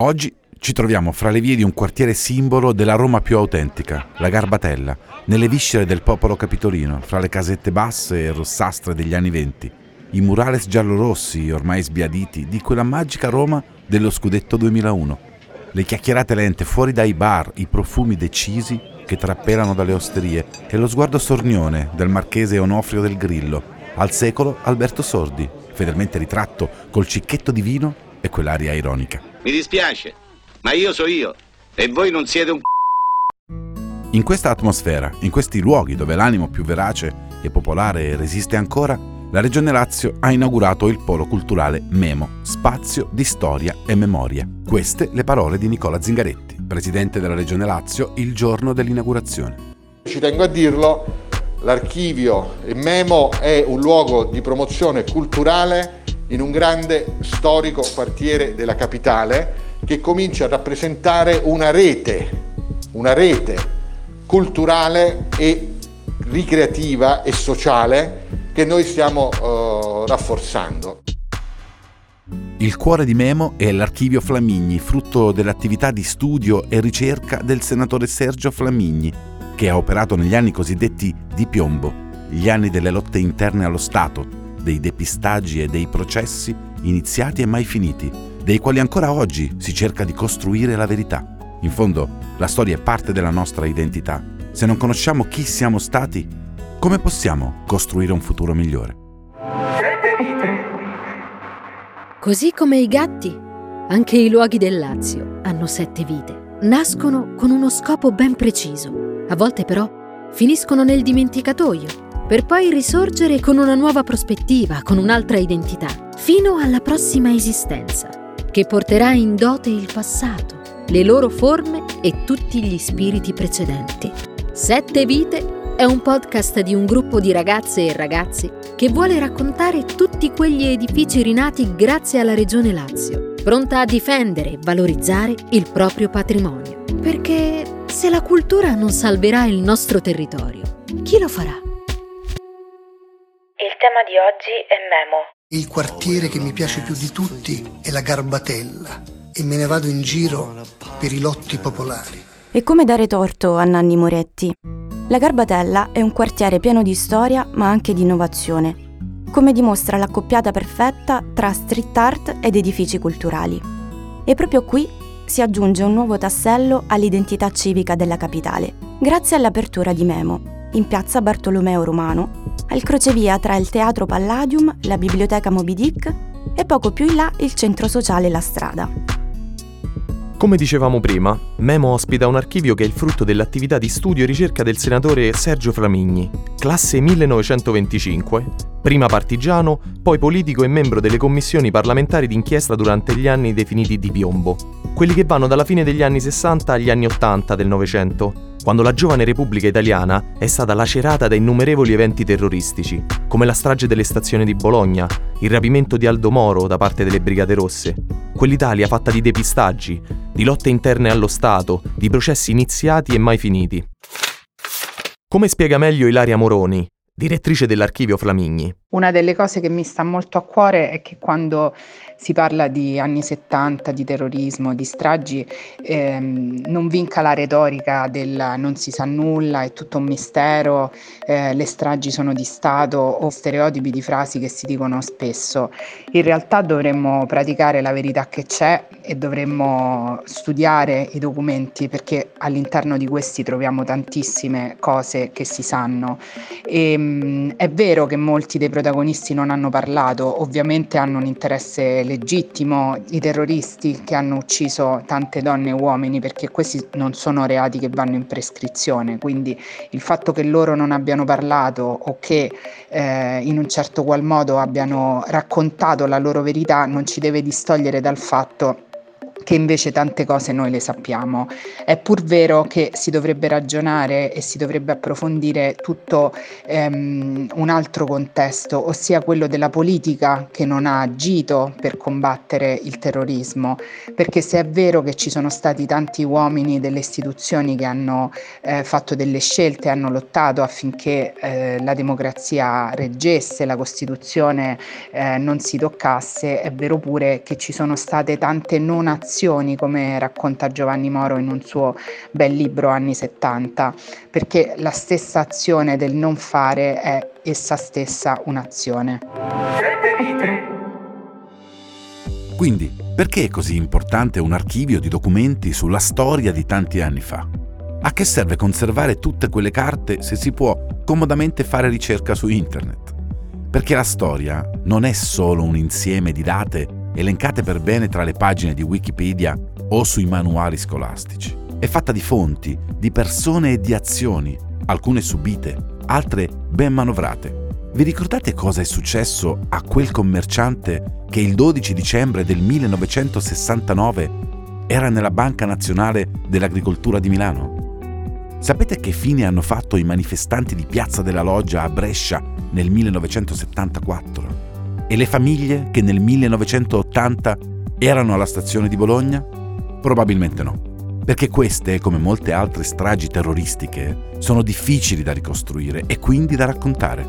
Oggi ci troviamo fra le vie di un quartiere simbolo della Roma più autentica, la Garbatella, nelle viscere del popolo capitolino, fra le casette basse e rossastre degli anni venti, i murales giallorossi ormai sbiaditi di quella magica Roma dello scudetto 2001, le chiacchierate lente fuori dai bar, i profumi decisi che trappelano dalle osterie e lo sguardo sornione del marchese Onofrio del Grillo, al secolo Alberto Sordi, fedelmente ritratto col cicchetto di vino e quell'aria ironica. Mi dispiace, ma io so io e voi non siete un c***o. In questa atmosfera, in questi luoghi dove l'animo più verace e popolare resiste ancora, la Regione Lazio ha inaugurato il polo culturale Memo, spazio di storia e memoria. Queste le parole di Nicola Zingaretti, presidente della Regione Lazio, il giorno dell'inaugurazione. Ci tengo a dirlo, l'archivio Memo è un luogo di promozione culturale in un grande storico quartiere della capitale che comincia a rappresentare una rete, una rete culturale e ricreativa e sociale che noi stiamo uh, rafforzando. Il cuore di Memo è l'archivio Flamigni, frutto dell'attività di studio e ricerca del senatore Sergio Flamigni, che ha operato negli anni cosiddetti di piombo, gli anni delle lotte interne allo Stato, dei depistaggi e dei processi iniziati e mai finiti, dei quali ancora oggi si cerca di costruire la verità. In fondo, la storia è parte della nostra identità. Se non conosciamo chi siamo stati, come possiamo costruire un futuro migliore? Così come i gatti, anche i luoghi del Lazio hanno sette vite. Nascono con uno scopo ben preciso. A volte però finiscono nel dimenticatoio, per poi risorgere con una nuova prospettiva, con un'altra identità, fino alla prossima esistenza che porterà in dote il passato, le loro forme e tutti gli spiriti precedenti. Sette vite è un podcast di un gruppo di ragazze e ragazzi che vuole raccontare tutti quegli edifici rinati grazie alla Regione Lazio, pronta a difendere e valorizzare il proprio patrimonio. Perché se la cultura non salverà il nostro territorio, chi lo farà? Il tema di oggi è Memo, il quartiere che mi piace più di tutti è la Garbatella e me ne vado in giro per i lotti popolari. E come dare torto a Nanni Moretti? La Garbatella è un quartiere pieno di storia ma anche di innovazione, come dimostra l'accoppiata perfetta tra street art ed edifici culturali. E proprio qui si aggiunge un nuovo tassello all'identità civica della capitale, grazie all'apertura di Memo, in piazza Bartolomeo Romano, al crocevia tra il Teatro Palladium, la Biblioteca Moby Dick e poco più in là il centro sociale La Strada. Come dicevamo prima, Memo ospita un archivio che è il frutto dell'attività di studio e ricerca del senatore Sergio Flamigni, classe 1925, prima partigiano, poi politico e membro delle commissioni parlamentari d'inchiesta durante gli anni definiti di piombo, quelli che vanno dalla fine degli anni 60 agli anni 80 del Novecento, quando la giovane Repubblica Italiana è stata lacerata da innumerevoli eventi terroristici, come la strage delle stazioni di Bologna, il rapimento di Aldo Moro da parte delle Brigate Rosse, quell'Italia fatta di depistaggi, di lotte interne allo Stato, di processi iniziati e mai finiti. Come spiega meglio Ilaria Moroni, direttrice dell'archivio Flamigni? Una delle cose che mi sta molto a cuore è che quando si parla di anni 70, di terrorismo, di stragi, ehm, non vinca la retorica del non si sa nulla, è tutto un mistero, eh, le stragi sono di Stato o stereotipi di frasi che si dicono spesso. In realtà dovremmo praticare la verità che c'è e dovremmo studiare i documenti perché all'interno di questi troviamo tantissime cose che si sanno. E, ehm, mh, è vero che molti dei protagonisti non hanno parlato, ovviamente hanno un interesse legittimo i terroristi che hanno ucciso tante donne e uomini perché questi non sono reati che vanno in prescrizione, quindi il fatto che loro non abbiano parlato o che eh, in un certo qual modo abbiano raccontato la loro verità non ci deve distogliere dal fatto che invece tante cose noi le sappiamo. È pur vero che si dovrebbe ragionare e si dovrebbe approfondire tutto ehm, un altro contesto, ossia quello della politica che non ha agito per combattere il terrorismo, perché se è vero che ci sono stati tanti uomini delle istituzioni che hanno eh, fatto delle scelte, hanno lottato affinché eh, la democrazia reggesse, la Costituzione eh, non si toccasse, è vero pure che ci sono state tante non azioni inazioni, come racconta Giovanni Moro in un suo bel libro anni 70, perché la stessa azione del non fare è essa stessa un'azione. Quindi, perché è così importante un archivio di documenti sulla storia di tanti anni fa? A che serve conservare tutte quelle carte se si può comodamente fare ricerca su internet? Perché la storia non è solo un insieme di date elencate per bene tra le pagine di Wikipedia o sui manuali scolastici. È fatta di fonti, di persone e di azioni, alcune subite, altre ben manovrate. Vi ricordate cosa è successo a quel commerciante che il 12 dicembre del 1969 era nella Banca Nazionale dell'Agricoltura di Milano? Sapete che fine hanno fatto i manifestanti di Piazza della Loggia a Brescia nel 1974? E le famiglie che nel 1980 erano alla stazione di Bologna? Probabilmente no, perché queste, come molte altre stragi terroristiche, sono difficili da ricostruire e quindi da raccontare.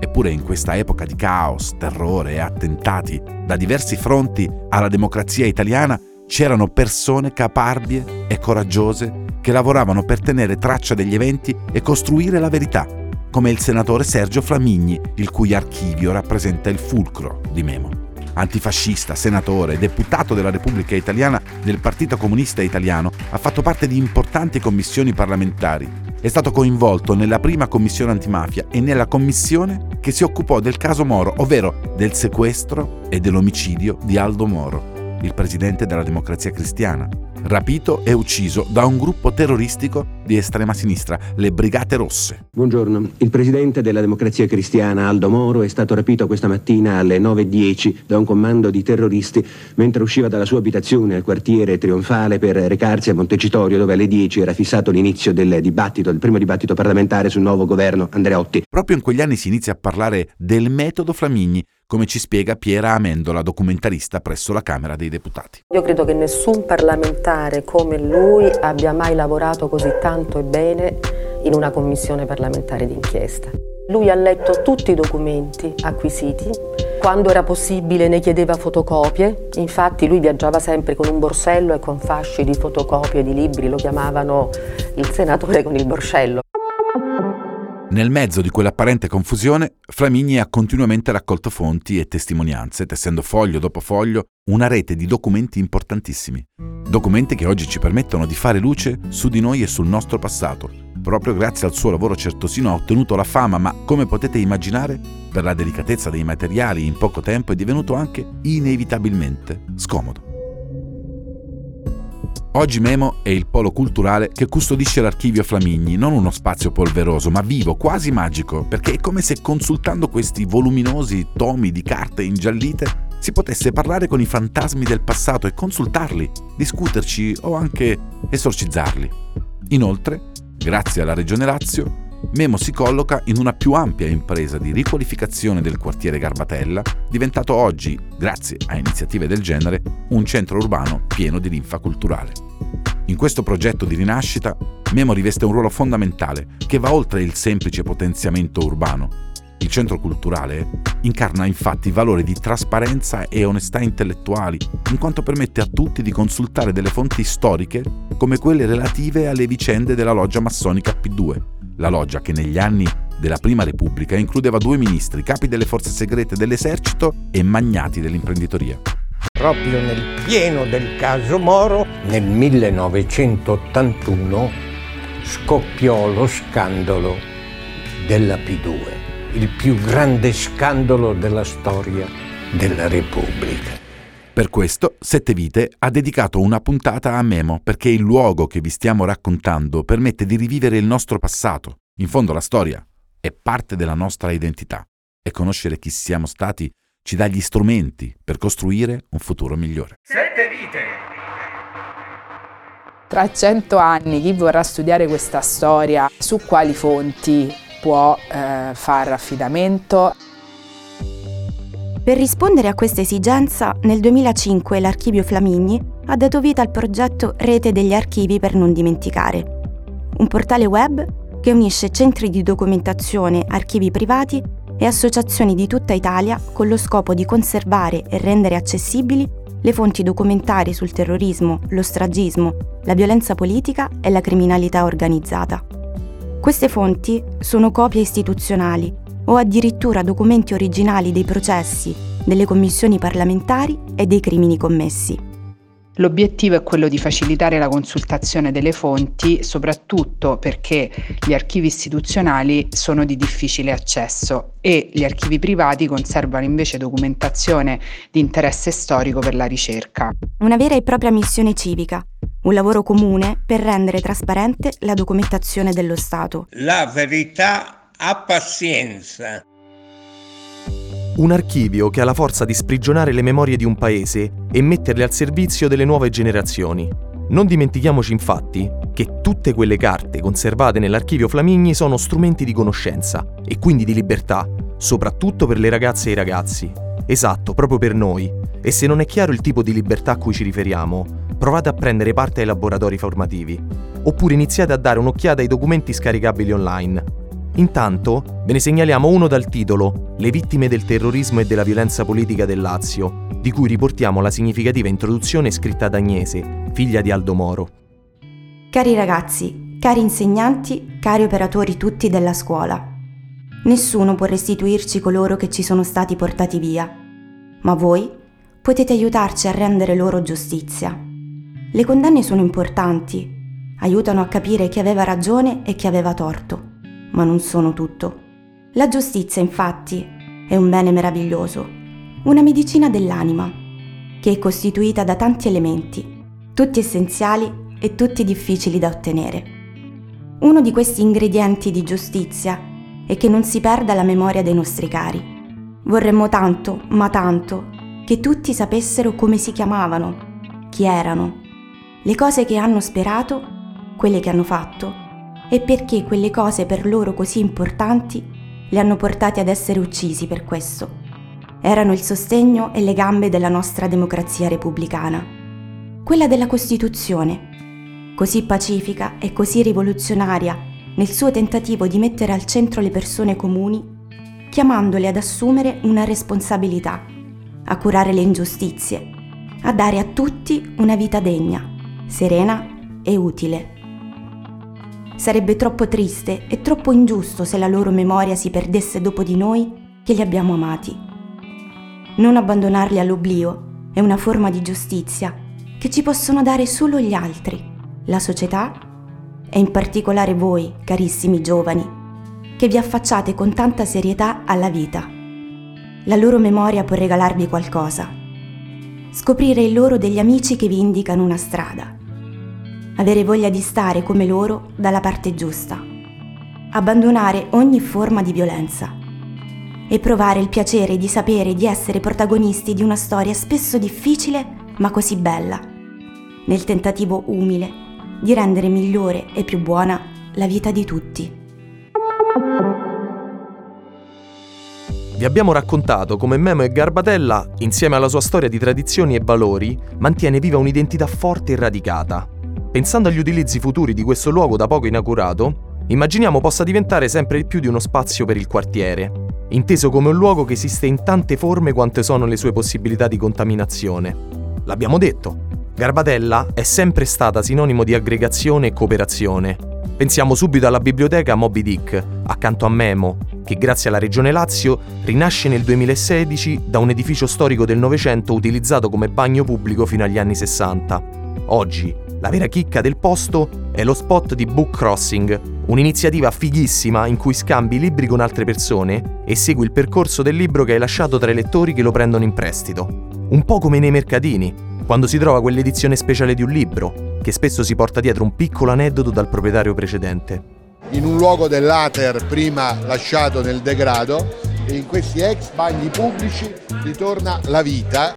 Eppure in questa epoca di caos, terrore e attentati da diversi fronti alla democrazia italiana c'erano persone caparbie e coraggiose che lavoravano per tenere traccia degli eventi e costruire la verità, come il senatore Sergio Flamigni, il cui archivio rappresenta il fulcro di Memo. Antifascista, senatore, deputato della Repubblica Italiana del Partito Comunista Italiano, ha fatto parte di importanti commissioni parlamentari è stato coinvolto nella prima commissione antimafia e nella commissione che si occupò del caso Moro, ovvero del sequestro e dell'omicidio di Aldo Moro, il presidente della Democrazia Cristiana, rapito e ucciso da un gruppo terroristico di estrema sinistra, le Brigate Rosse. Buongiorno, il presidente della Democrazia Cristiana Aldo Moro è stato rapito questa mattina alle 9.10 da un comando di terroristi mentre usciva dalla sua abitazione al quartiere Trionfale per recarsi a Montecitorio dove alle 10 era fissato l'inizio del dibattito, il primo dibattito parlamentare sul nuovo governo Andreotti. Proprio in quegli anni si inizia a parlare del metodo Flamigni, come ci spiega Piera Amendola, documentarista presso la Camera dei Deputati. Io credo che nessun parlamentare come lui abbia mai lavorato così tanto e bene in una commissione parlamentare d'inchiesta. Lui ha letto tutti i documenti acquisiti, quando era possibile ne chiedeva fotocopie, infatti lui viaggiava sempre con un borsello e con fasci di fotocopie di libri, lo chiamavano il senatore con il borsello. Nel mezzo di quell'apparente confusione, Flamigni ha continuamente raccolto fonti e testimonianze, tessendo foglio dopo foglio una rete di documenti importantissimi. Documenti che oggi ci permettono di fare luce su di noi e sul nostro passato. Proprio grazie al suo lavoro certosino ha ottenuto la fama, ma come potete immaginare, per la delicatezza dei materiali in poco tempo è divenuto anche inevitabilmente scomodo. Oggi Memo è il polo culturale che custodisce l'archivio Flamigni, non uno spazio polveroso, ma vivo, quasi magico, perché è come se consultando questi voluminosi tomi di carte ingiallite si potesse parlare con i fantasmi del passato e consultarli, discuterci o anche esorcizzarli. Inoltre, grazie alla Regione Lazio, Memo si colloca in una più ampia impresa di riqualificazione del quartiere Garbatella, diventato oggi, grazie a iniziative del genere, un centro urbano pieno di linfa culturale. In questo progetto di rinascita, Memo riveste un ruolo fondamentale che va oltre il semplice potenziamento urbano. Il centro culturale incarna infatti valori di trasparenza e onestà intellettuali, in quanto permette a tutti di consultare delle fonti storiche come quelle relative alle vicende della loggia massonica P2, la loggia che negli anni della Prima Repubblica includeva due ministri, capi delle forze segrete dell'esercito e magnati dell'imprenditoria. Proprio nel pieno del caso Moro, nel 1981, scoppiò lo scandalo della P2, il più grande scandalo della storia della Repubblica. Per questo, Sette Vite ha dedicato una puntata a Memo perché il luogo che vi stiamo raccontando permette di rivivere il nostro passato. In fondo la storia è parte della nostra identità e conoscere chi siamo stati ci dà gli strumenti per costruire un futuro migliore. Sette Vite! Tra cento anni chi vorrà studiare questa storia, su quali fonti può eh, fare affidamento? Per rispondere a questa esigenza, nel 2005 l'Archivio Flamigni ha dato vita al progetto Rete degli Archivi per non dimenticare, un portale web che unisce centri di documentazione, archivi privati e associazioni di tutta Italia con lo scopo di conservare e rendere accessibili le fonti documentari sul terrorismo, lo stragismo, la violenza politica e la criminalità organizzata. Queste fonti sono copie istituzionali o addirittura documenti originali dei processi, delle commissioni parlamentari e dei crimini commessi. L'obiettivo è quello di facilitare la consultazione delle fonti, soprattutto perché gli archivi istituzionali sono di difficile accesso e gli archivi privati conservano invece documentazione di interesse storico per la ricerca. Una vera e propria missione civica, un lavoro comune per rendere trasparente la documentazione dello Stato. La verità ha pazienza. Un archivio che ha la forza di sprigionare le memorie di un paese e metterle al servizio delle nuove generazioni. Non dimentichiamoci infatti che tutte quelle carte conservate nell'archivio Flamigni sono strumenti di conoscenza e quindi di libertà, soprattutto per le ragazze e i ragazzi. Esatto, proprio per noi. E se non è chiaro il tipo di libertà a cui ci riferiamo, provate a prendere parte ai laboratori formativi. Oppure iniziate a dare un'occhiata ai documenti scaricabili online Intanto ve ne segnaliamo uno dal titolo Le vittime del terrorismo e della violenza politica del Lazio, di cui riportiamo la significativa introduzione scritta da Agnese, figlia di Aldo Moro. Cari ragazzi, cari insegnanti, cari operatori tutti della scuola, nessuno può restituirci coloro che ci sono stati portati via, ma voi potete aiutarci a rendere loro giustizia. Le condanne sono importanti, aiutano a capire chi aveva ragione e chi aveva torto ma non sono tutto. La giustizia, infatti, è un bene meraviglioso, una medicina dell'anima, che è costituita da tanti elementi, tutti essenziali e tutti difficili da ottenere. Uno di questi ingredienti di giustizia è che non si perda la memoria dei nostri cari. Vorremmo tanto, ma tanto, che tutti sapessero come si chiamavano, chi erano, le cose che hanno sperato, quelle che hanno fatto e perché quelle cose per loro così importanti li hanno portati ad essere uccisi per questo. Erano il sostegno e le gambe della nostra democrazia repubblicana, quella della Costituzione, così pacifica e così rivoluzionaria nel suo tentativo di mettere al centro le persone comuni, chiamandole ad assumere una responsabilità, a curare le ingiustizie, a dare a tutti una vita degna, serena e utile. Sarebbe troppo triste e troppo ingiusto se la loro memoria si perdesse dopo di noi che li abbiamo amati. Non abbandonarli all'oblio è una forma di giustizia che ci possono dare solo gli altri, la società e in particolare voi, carissimi giovani, che vi affacciate con tanta serietà alla vita. La loro memoria può regalarvi qualcosa. Scoprire il loro degli amici che vi indicano una strada avere voglia di stare come loro dalla parte giusta, abbandonare ogni forma di violenza e provare il piacere di sapere di essere protagonisti di una storia spesso difficile ma così bella, nel tentativo umile di rendere migliore e più buona la vita di tutti. Vi abbiamo raccontato come Memo e Garbatella, insieme alla sua storia di tradizioni e valori, mantiene viva un'identità forte e radicata, Pensando agli utilizzi futuri di questo luogo da poco inaugurato, immaginiamo possa diventare sempre più di uno spazio per il quartiere, inteso come un luogo che esiste in tante forme quante sono le sue possibilità di contaminazione. L'abbiamo detto, Garbatella è sempre stata sinonimo di aggregazione e cooperazione. Pensiamo subito alla biblioteca Moby Dick, accanto a Memo, che grazie alla Regione Lazio rinasce nel 2016 da un edificio storico del Novecento utilizzato come bagno pubblico fino agli anni 60. Oggi, la vera chicca del posto è lo spot di Book Crossing, un'iniziativa fighissima in cui scambi libri con altre persone e segui il percorso del libro che hai lasciato tra i lettori che lo prendono in prestito. Un po' come nei mercatini, quando si trova quell'edizione speciale di un libro, che spesso si porta dietro un piccolo aneddoto dal proprietario precedente. In un luogo dell'Ater prima lasciato nel degrado e in questi ex bagni pubblici ritorna la vita.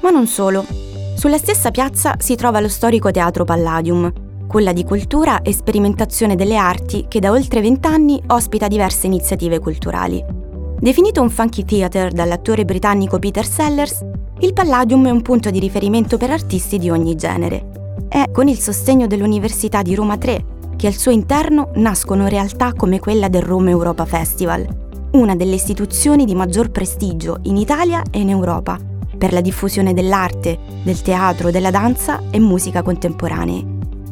Ma non solo. Sulla stessa piazza si trova lo storico Teatro Palladium, quella di cultura e sperimentazione delle arti che da oltre vent'anni ospita diverse iniziative culturali. Definito un funky theater dall'attore britannico Peter Sellers, il Palladium è un punto di riferimento per artisti di ogni genere. È con il sostegno dell'Università di Roma 3 che al suo interno nascono realtà come quella del Rome Europa Festival, una delle istituzioni di maggior prestigio in Italia e in Europa, per la diffusione dell'arte, del teatro, della danza e musica contemporanee.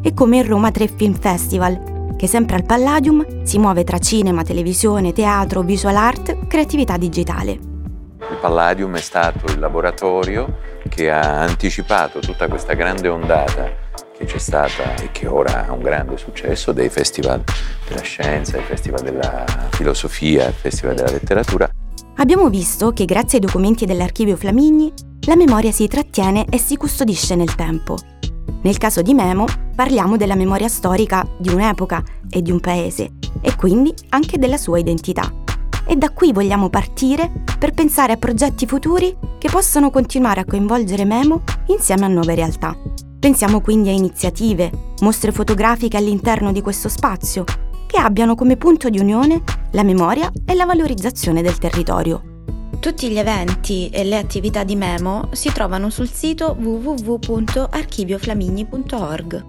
E come il Roma 3 Film Festival, che sempre al Palladium si muove tra cinema, televisione, teatro, visual art, creatività digitale. Il Palladium è stato il laboratorio che ha anticipato tutta questa grande ondata che c'è stata e che ora ha un grande successo dei festival della scienza, il festival della filosofia, il festival della letteratura. Abbiamo visto che grazie ai documenti dell'archivio Flamigni la memoria si trattiene e si custodisce nel tempo. Nel caso di Memo parliamo della memoria storica di un'epoca e di un paese e quindi anche della sua identità. E da qui vogliamo partire per pensare a progetti futuri che possano continuare a coinvolgere Memo insieme a nuove realtà. Pensiamo quindi a iniziative, mostre fotografiche all'interno di questo spazio, che abbiano come punto di unione la memoria e la valorizzazione del territorio. Tutti gli eventi e le attività di Memo si trovano sul sito www.archivioflamigni.org.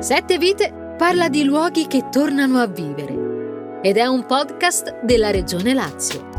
Sette Vite parla di luoghi che tornano a vivere ed è un podcast della Regione Lazio.